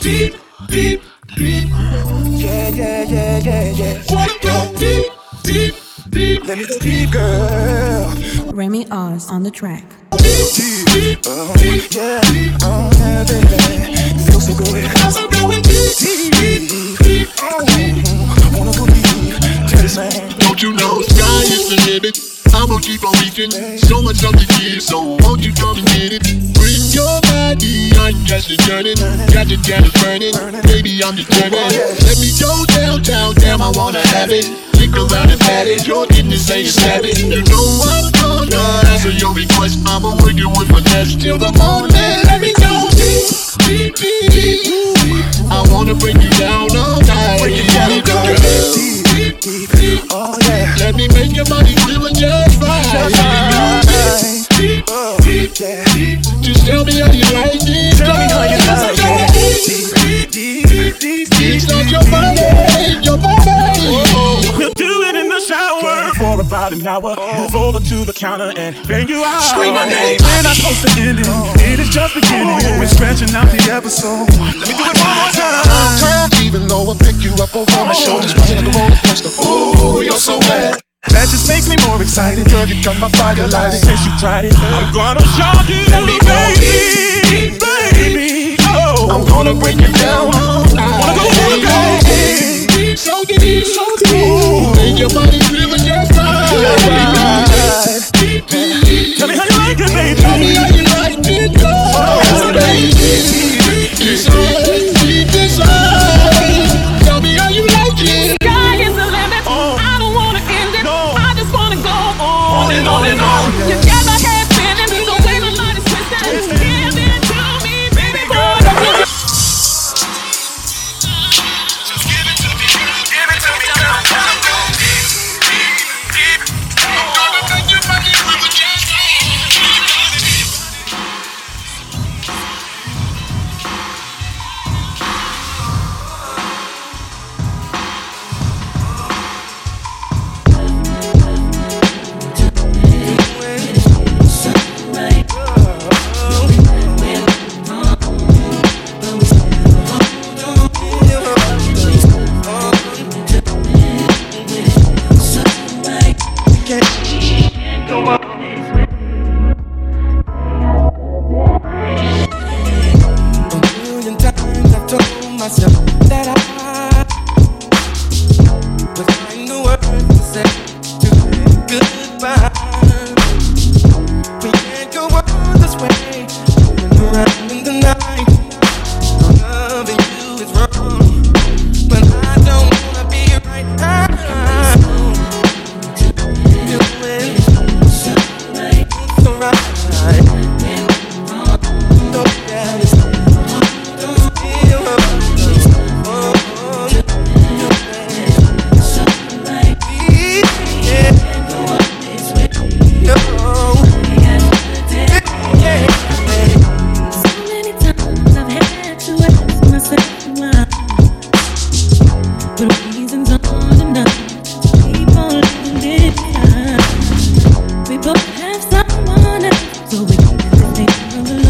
deep, deep, deep. Yeah, yeah, yeah, yeah, yeah. Wanna go deep, deep, deep. Let me go deep, girl. Remi Oz on the track. Deep, deep, uh, yeah, oh yeah, baby. Feels so good. I'm going deep, Deep, deep, oh, wanna go deep. Tell me. Don't you know sky is the limit? I'ma keep on reaching. So much love to give, so won't you come and get it? Bring your body, I'm just yearning. Got your candles burning, baby I'm determined. Let me go downtown, damn I wanna have it. Kick around and pat it, your goodness ain't savage. You know I'm gonna answer your request. I'ma work you with my nest till the morning. Let me go deep, deep, deep, deep. I wanna break you down all night. Break it down, girl. Deep, Deep, deep, deep, oh yeah. let me make your body feel just right. Right. Deep, Oh, deep, yeah. deep. Just tell me how you like it. Tell me how you like it. Deep, deep, deep, deep, your body, your body. About an hour. Move over to the counter and bang you out. Scream my name. We're not supposed to end it. It is just beginning. Oh. We're stretching out the episode. Let me do it one more time. Time, even though I pick you up over my shoulders, running like a roller coaster. Ooh, you're so bad. That just makes me more excited. Girl, you got my fire lighting. Since you tried it, I'm gonna show you, baby, baby. Oh, I'm gonna break you down night. Wanna go, wanna go. Deep, deep, so deep, so deep. Make your body tell me how you like it, baby. Just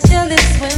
feel this way,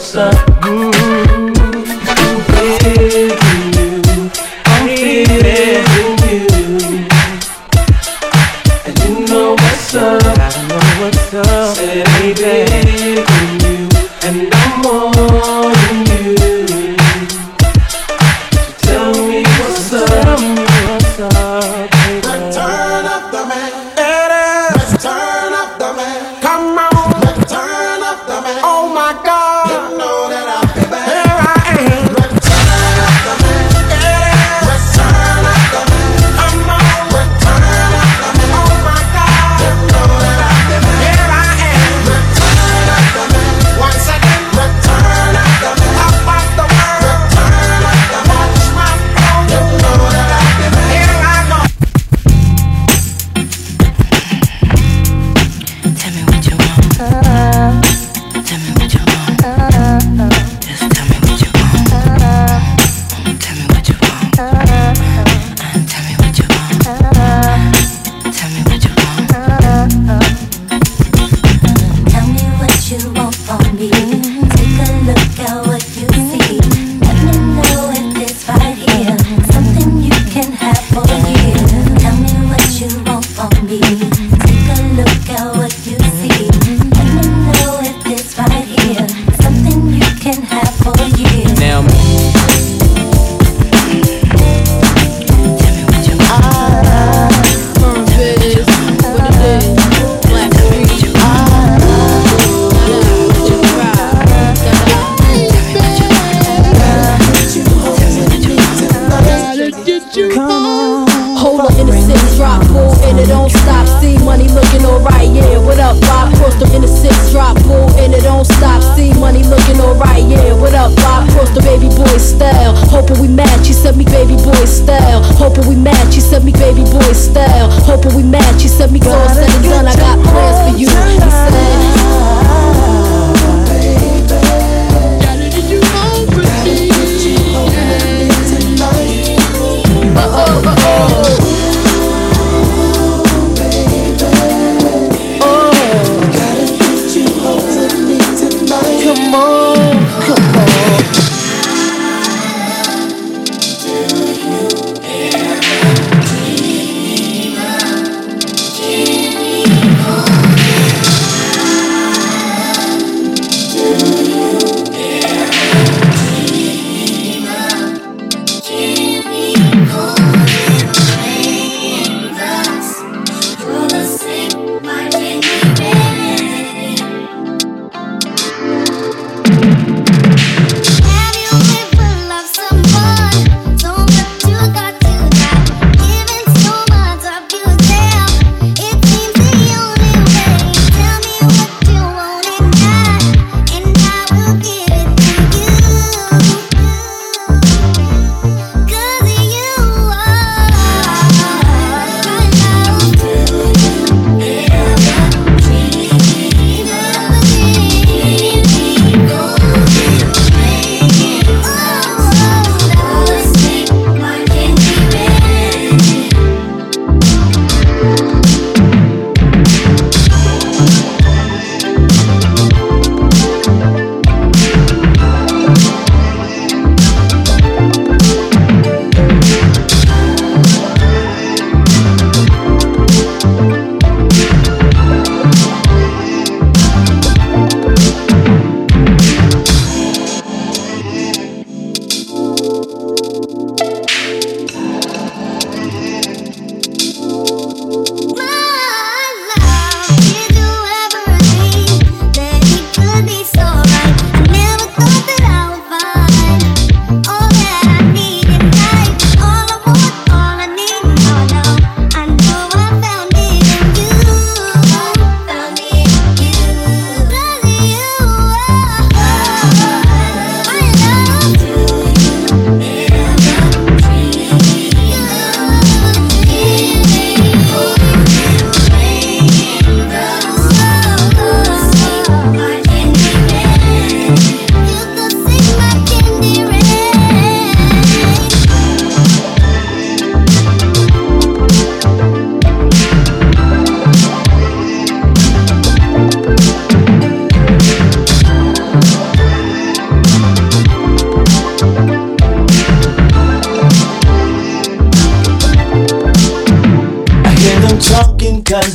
Yeah.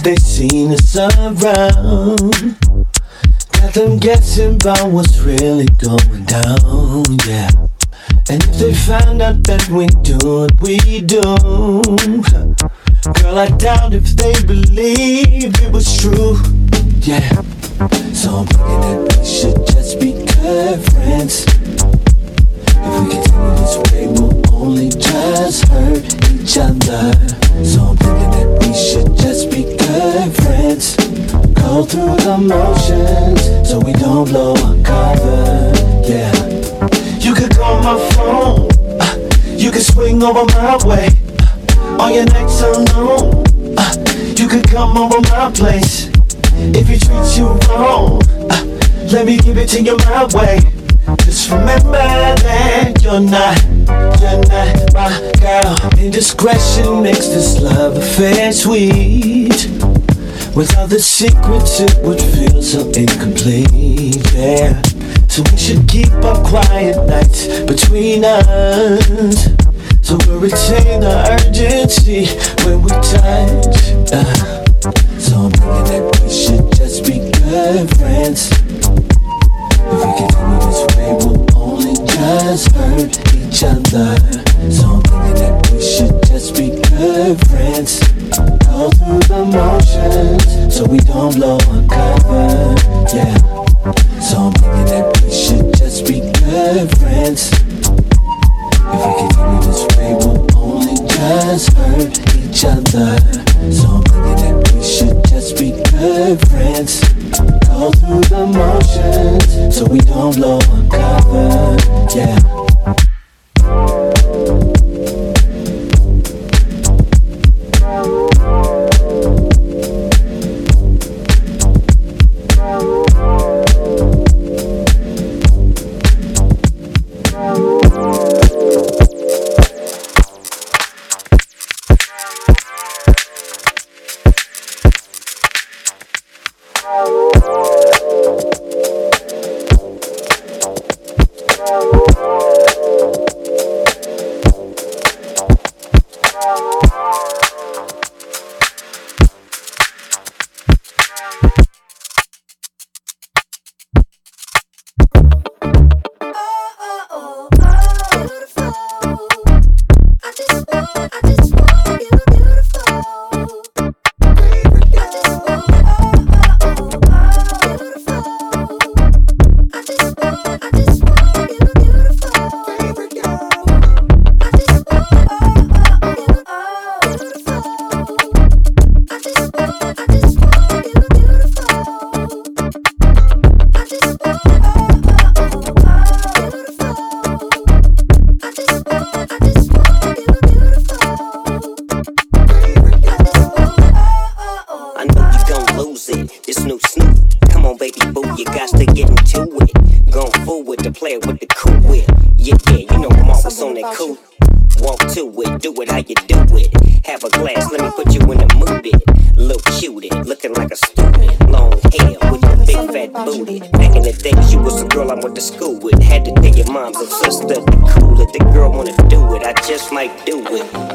They seen us around. Got them guessing about what's really going down, yeah. And if they find out that we do what we do, girl, I doubt if they believe it was true, yeah. So I'm thinking that we should just be good friends. If we continue this way, we'll only just hurt each other. So I'm thinking should just be good friends. Go through the motions so we don't blow our cover. Yeah. You could call my phone. Uh, you could swing over my way. Uh, on your nights alone. Uh, you could come over my place. If he treats you wrong, let me give it to you my way. Just remember that you're not, you're not my girl. Indiscretion makes this love affair sweet. Without the secrets, it would feel so incomplete. Yeah. So we should keep our quiet nights between us. So we'll retain the urgency when we touch. Uh, so I'm thinking that we should just be good friends. Just hurt each other. So I'm thinking that we should just be good friends. Go through the motions so we don't blow our cover. Yeah. So I'm thinking that we should just be good friends. If we continue this way, we'll only just hurt each other. So I'm thinking that we should just be good friends. Go through the motions so we don't blow our cover. Yeah.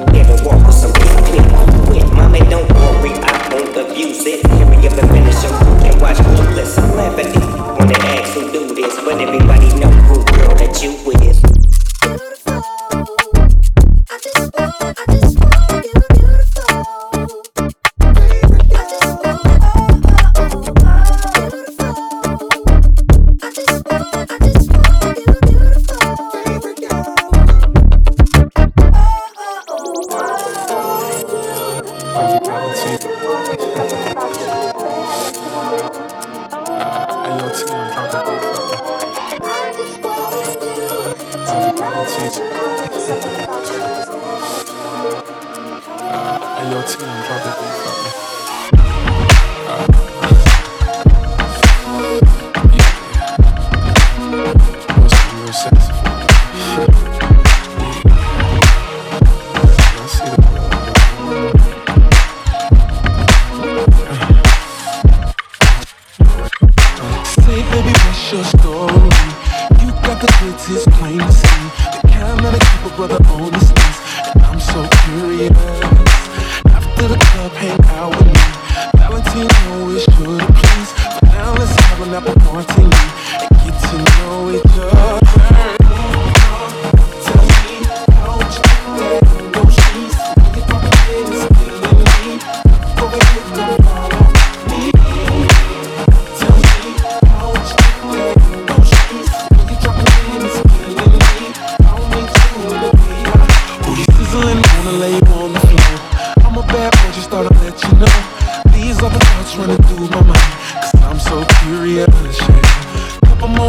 It. Ever walk with some clean quit. Mommy, don't worry, I won't abuse it. Hurry up and finish your and watch clueless. Laugh at me when who do this, know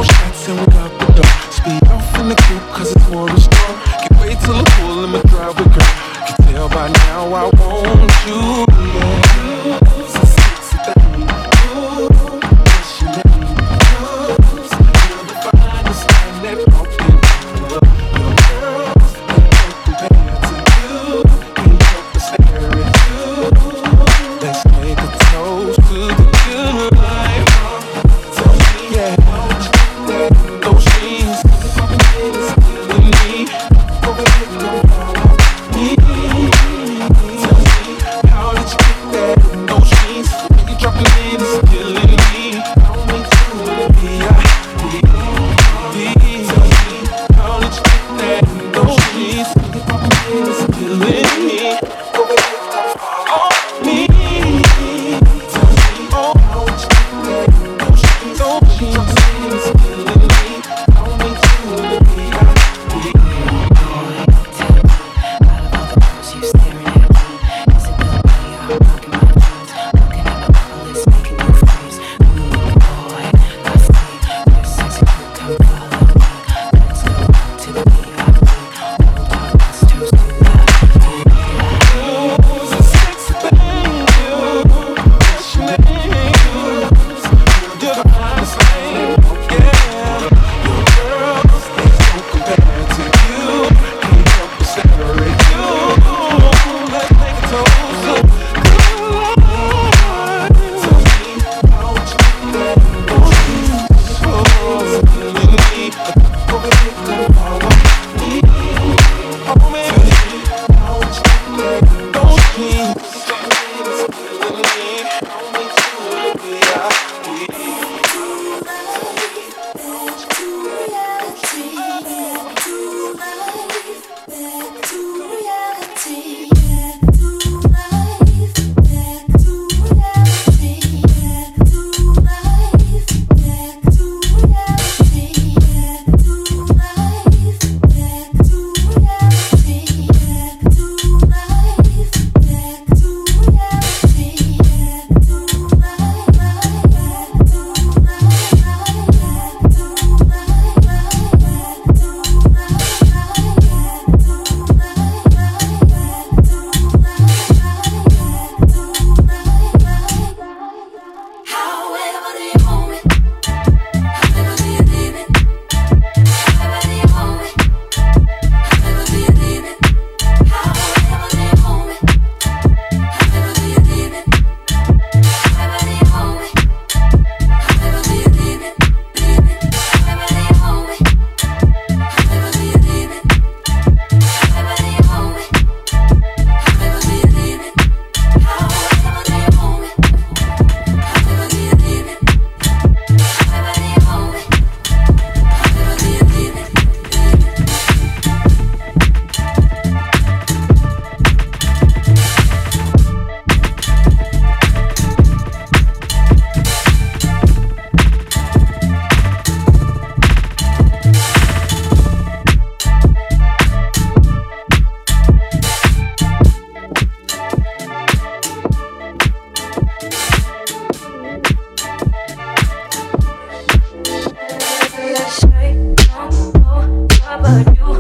yeah. You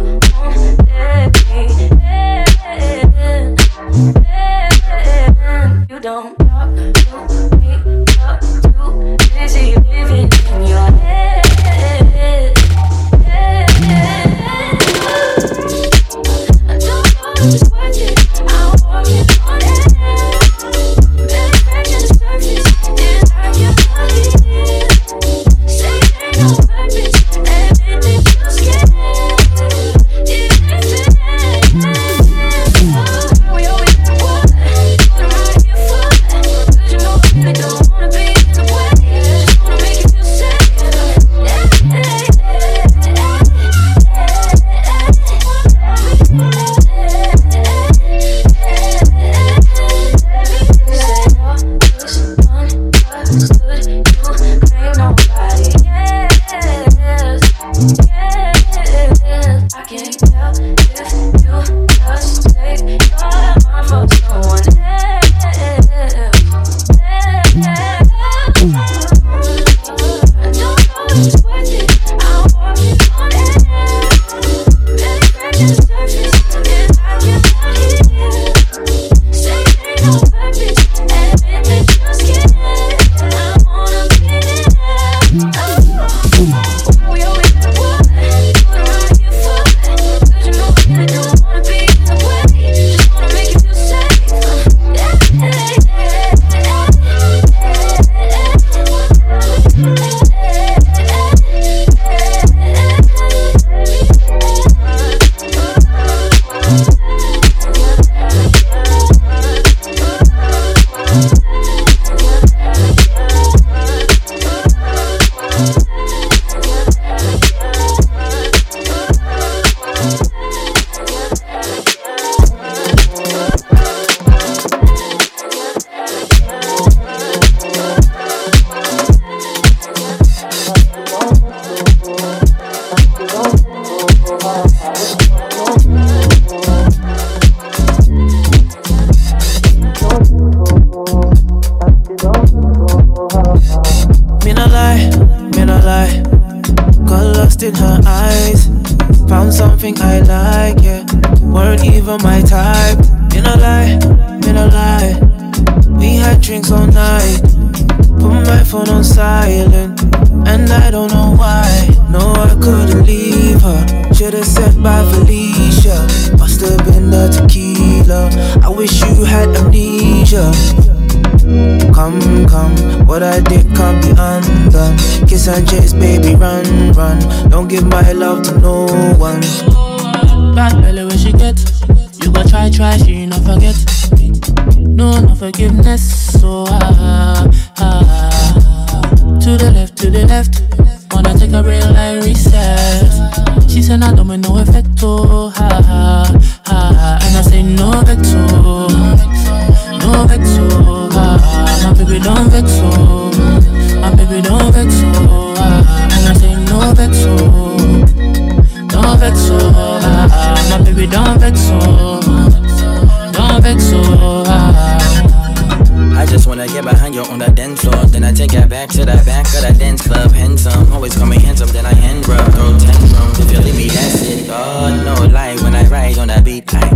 beat. I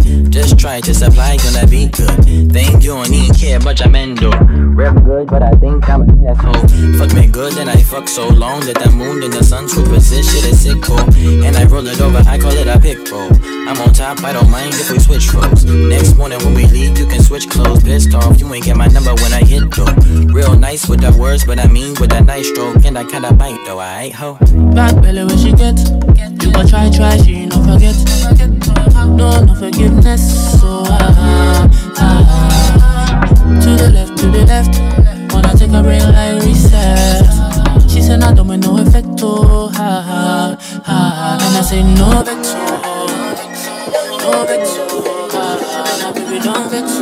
just on the beat good. You don't even care, but I'm endo. Rap good, but I think I'm an asshole. Fuck me good, then I fuck so long that the moon and the sun switch position is sick cool. And I roll it over, I call it a pick roll. I'm on top, I don't mind if we switch roles. Next morning when we leave, you can switch clothes. Pissed off, you ain't get my number when I hit though. Real nice with the words, but I mean with a nice stroke. And I kinda bite though, I ain't ho. Bad belly where she get. You go try, try, she no forget. No, no forgiveness. So ah, ah, ah. To the left, to the left. Wanna take a real life reset. She said I don't make no effect. Oh, ha, ha, ha. And I say no vex. oh, No vex. oh. And I baby don't vex. oh.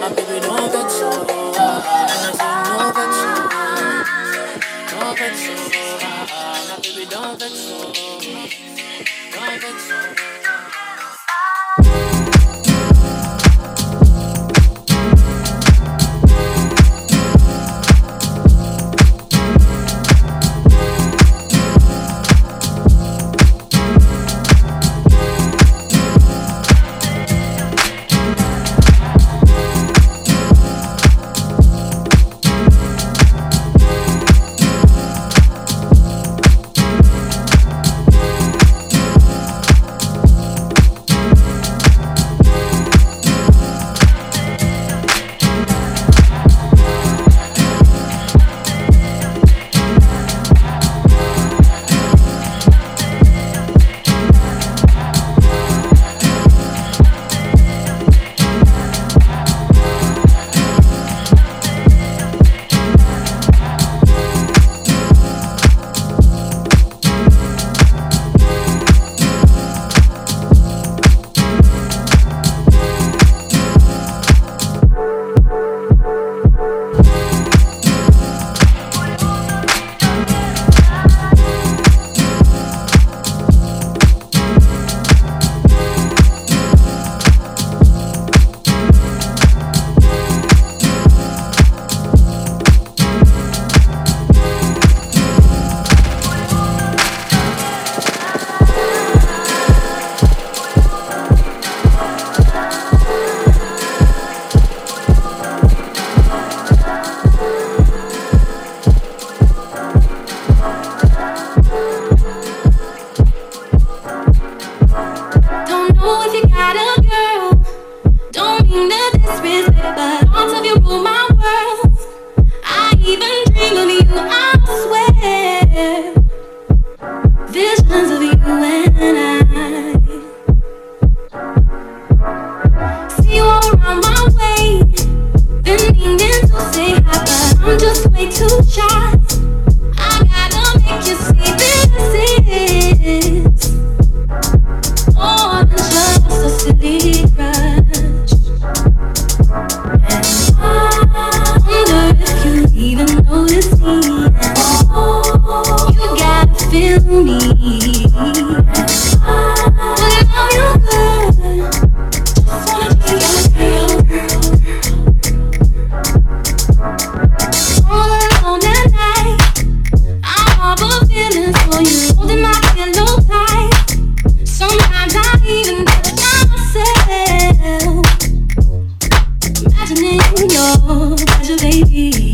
My baby don't vex. oh, ah, ah. And I say no vex. oh. No vex. oh, baby don't vex. oh. Don't vex. oh. Baby.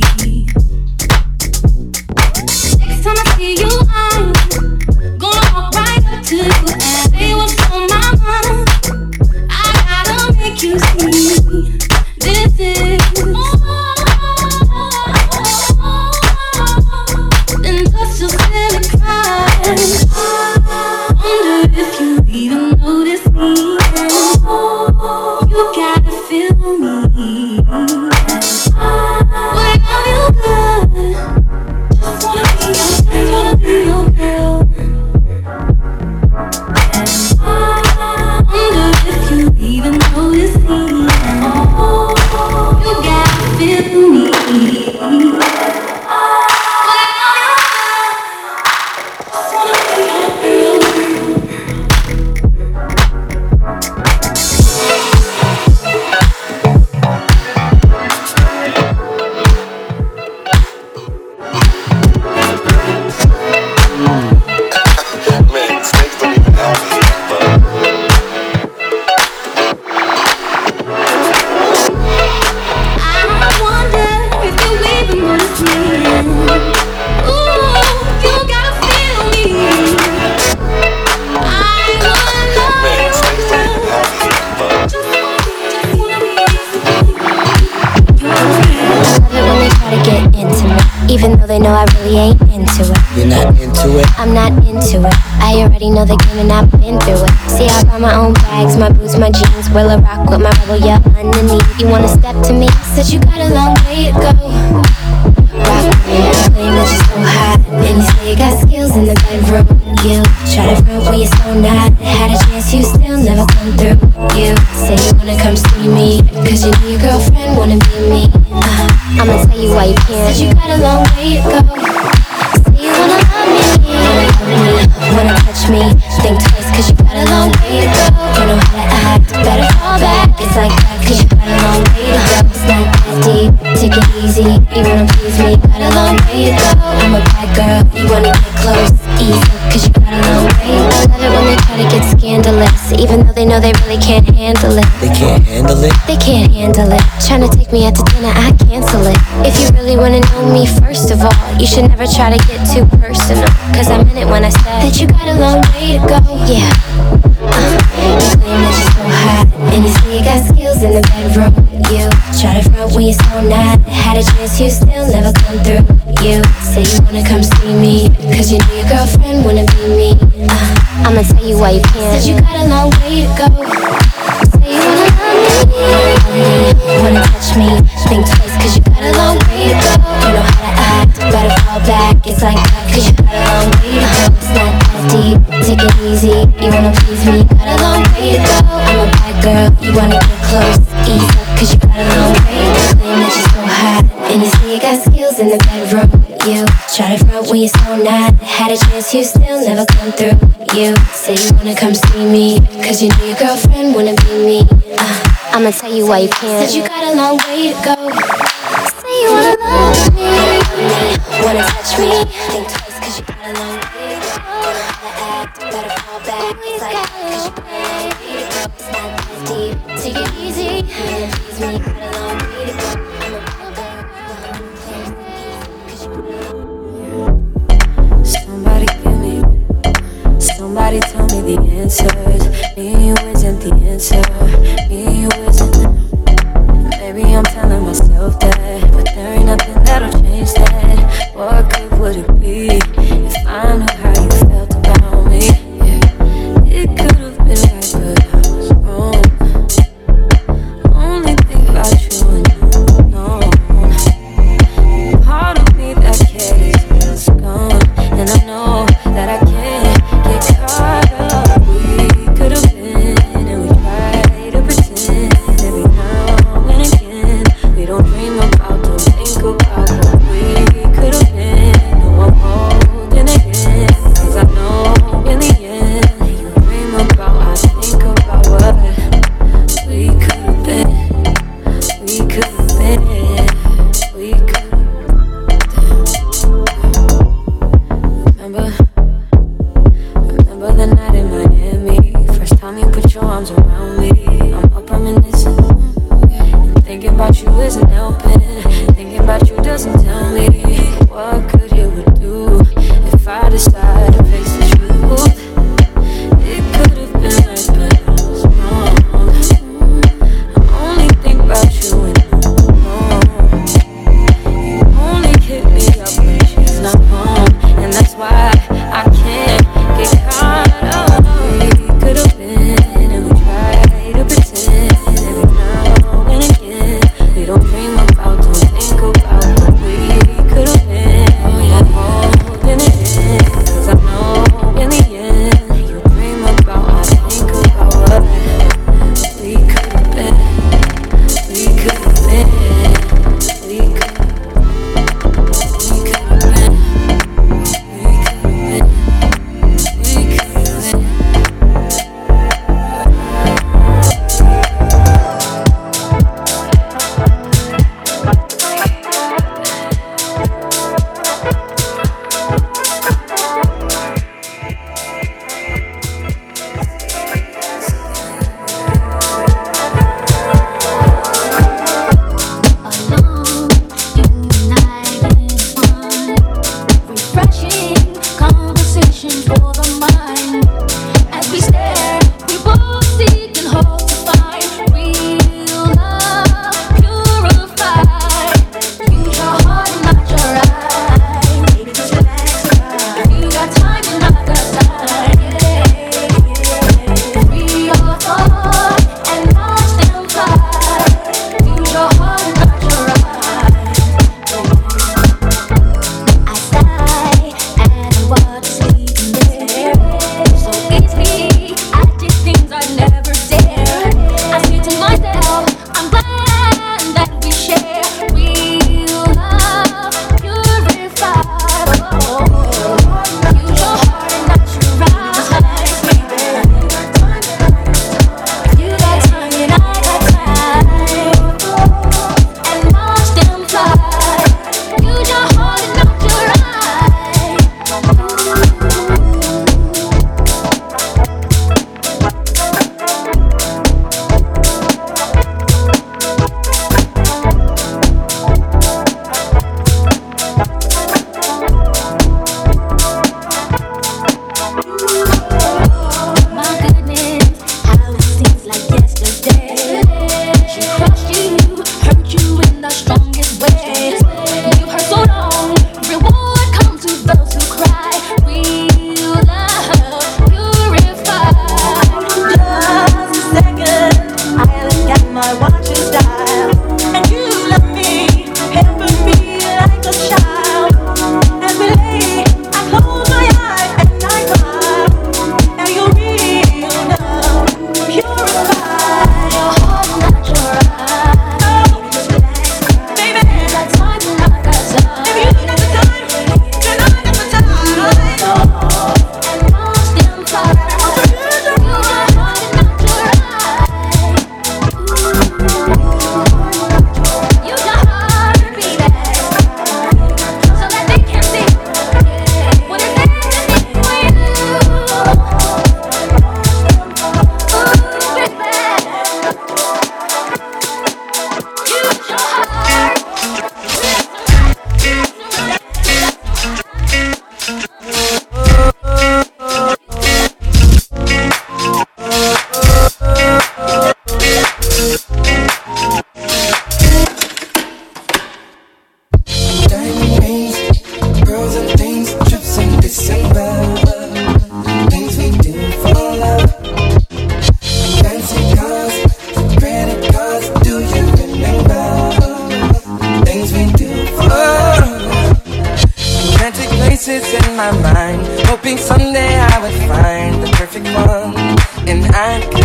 I've been through it. See, I got my own bags, my boots, my jeans. Will I rock with my rebel? Yeah, underneath. You wanna step to me? Said you got a long way to go. Rock with me, claim that you're so hot. And you say you got skills in the bedroom. You try to front when you're so not. Had a chance, you still never come through. You say you wanna come see me. Cause you know your girlfriend wanna be me. Uh, I'ma tell you why you can't. Said you got a long way to go. You wanna please me, got a long way to go. I'm a bad girl, you wanna get close, easy, cause you got a long way. I love it when they try to get scandalous, even though they know they really can't handle it. They can't handle it. They can't handle it. Trying to take me out to dinner, I cancel it. If you really wanna know me, first of all, you should never try to get too personal. Cause I meant it when I said that you got a long way to go. Yeah. Uh, you claim that you're so hot, and you say you got skills in the bedroom. Try to front when you're so not. Had a chance, you still never come through. You say you wanna come see me, cause you know your girlfriend wanna be me. Uh, I'ma tell you why you can't. Said you got a long way to go. Say you wanna love me, wanna touch me. Think twice, cause you got a long way to go. You know how to act, better fall back. It's like that, cause you got a long way to go. It's not that deep, take it easy. You wanna please me, got a long way to go. I'm a bad girl, you wanna get close, You still never come through. You say you wanna come see me, cause you know your girlfriend wanna be me. Uh, I'ma tell you why you can't. Said you got a long way to go. Say you wanna love me, wanna touch me. Answers. Isn't the answer.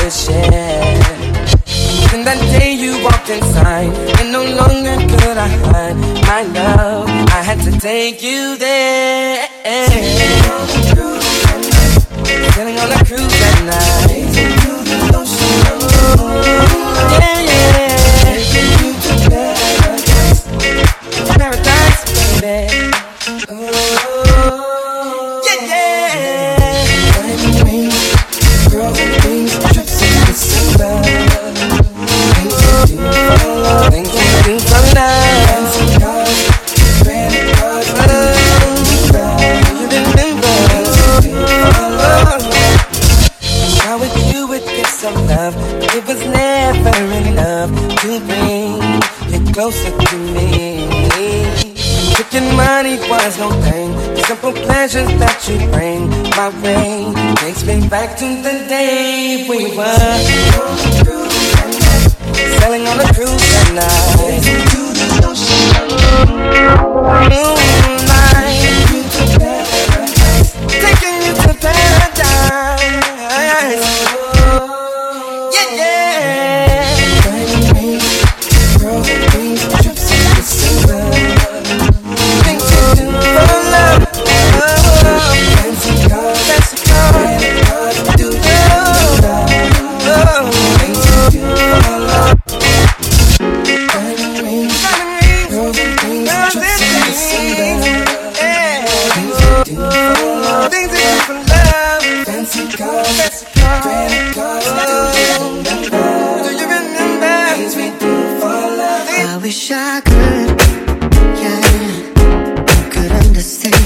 would share. That day you walked inside, and no longer could I hide my love. I had to take you there. Telling on a cruise at night. You're closer to me. Making money was no thing. The simple pleasures that you bring my way takes me back to the day we were sailing on a cruise at night. Moonlight, taking you to paradise.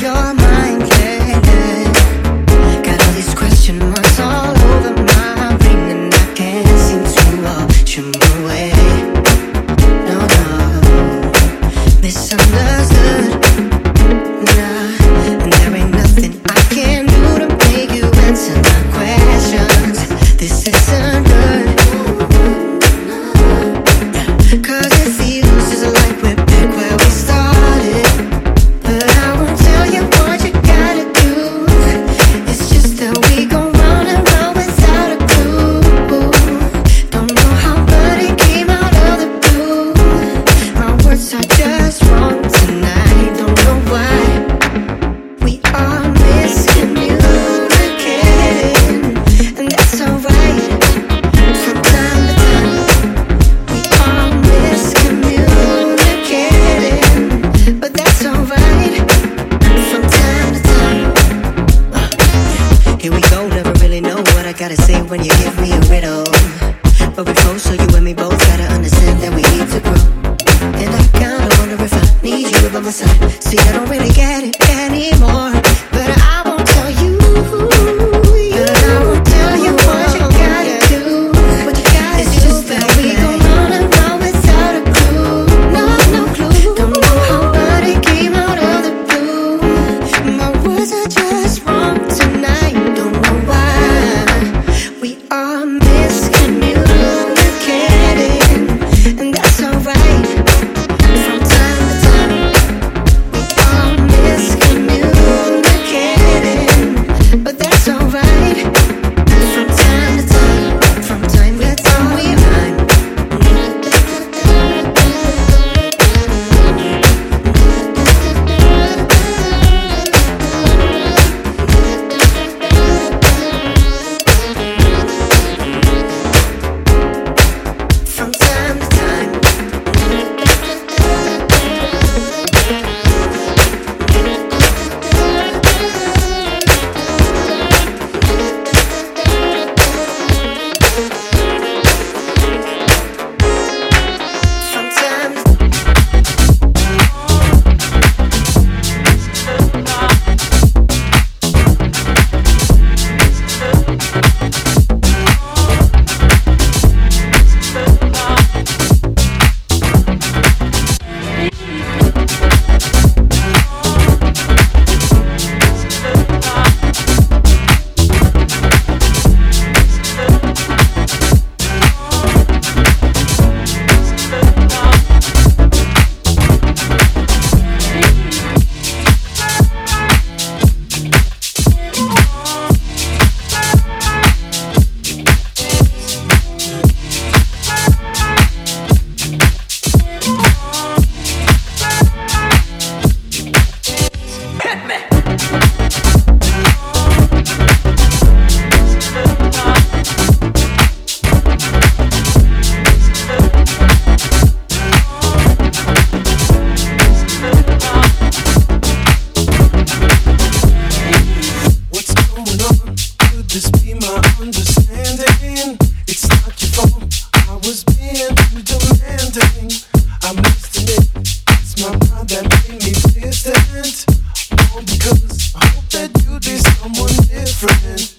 You're someone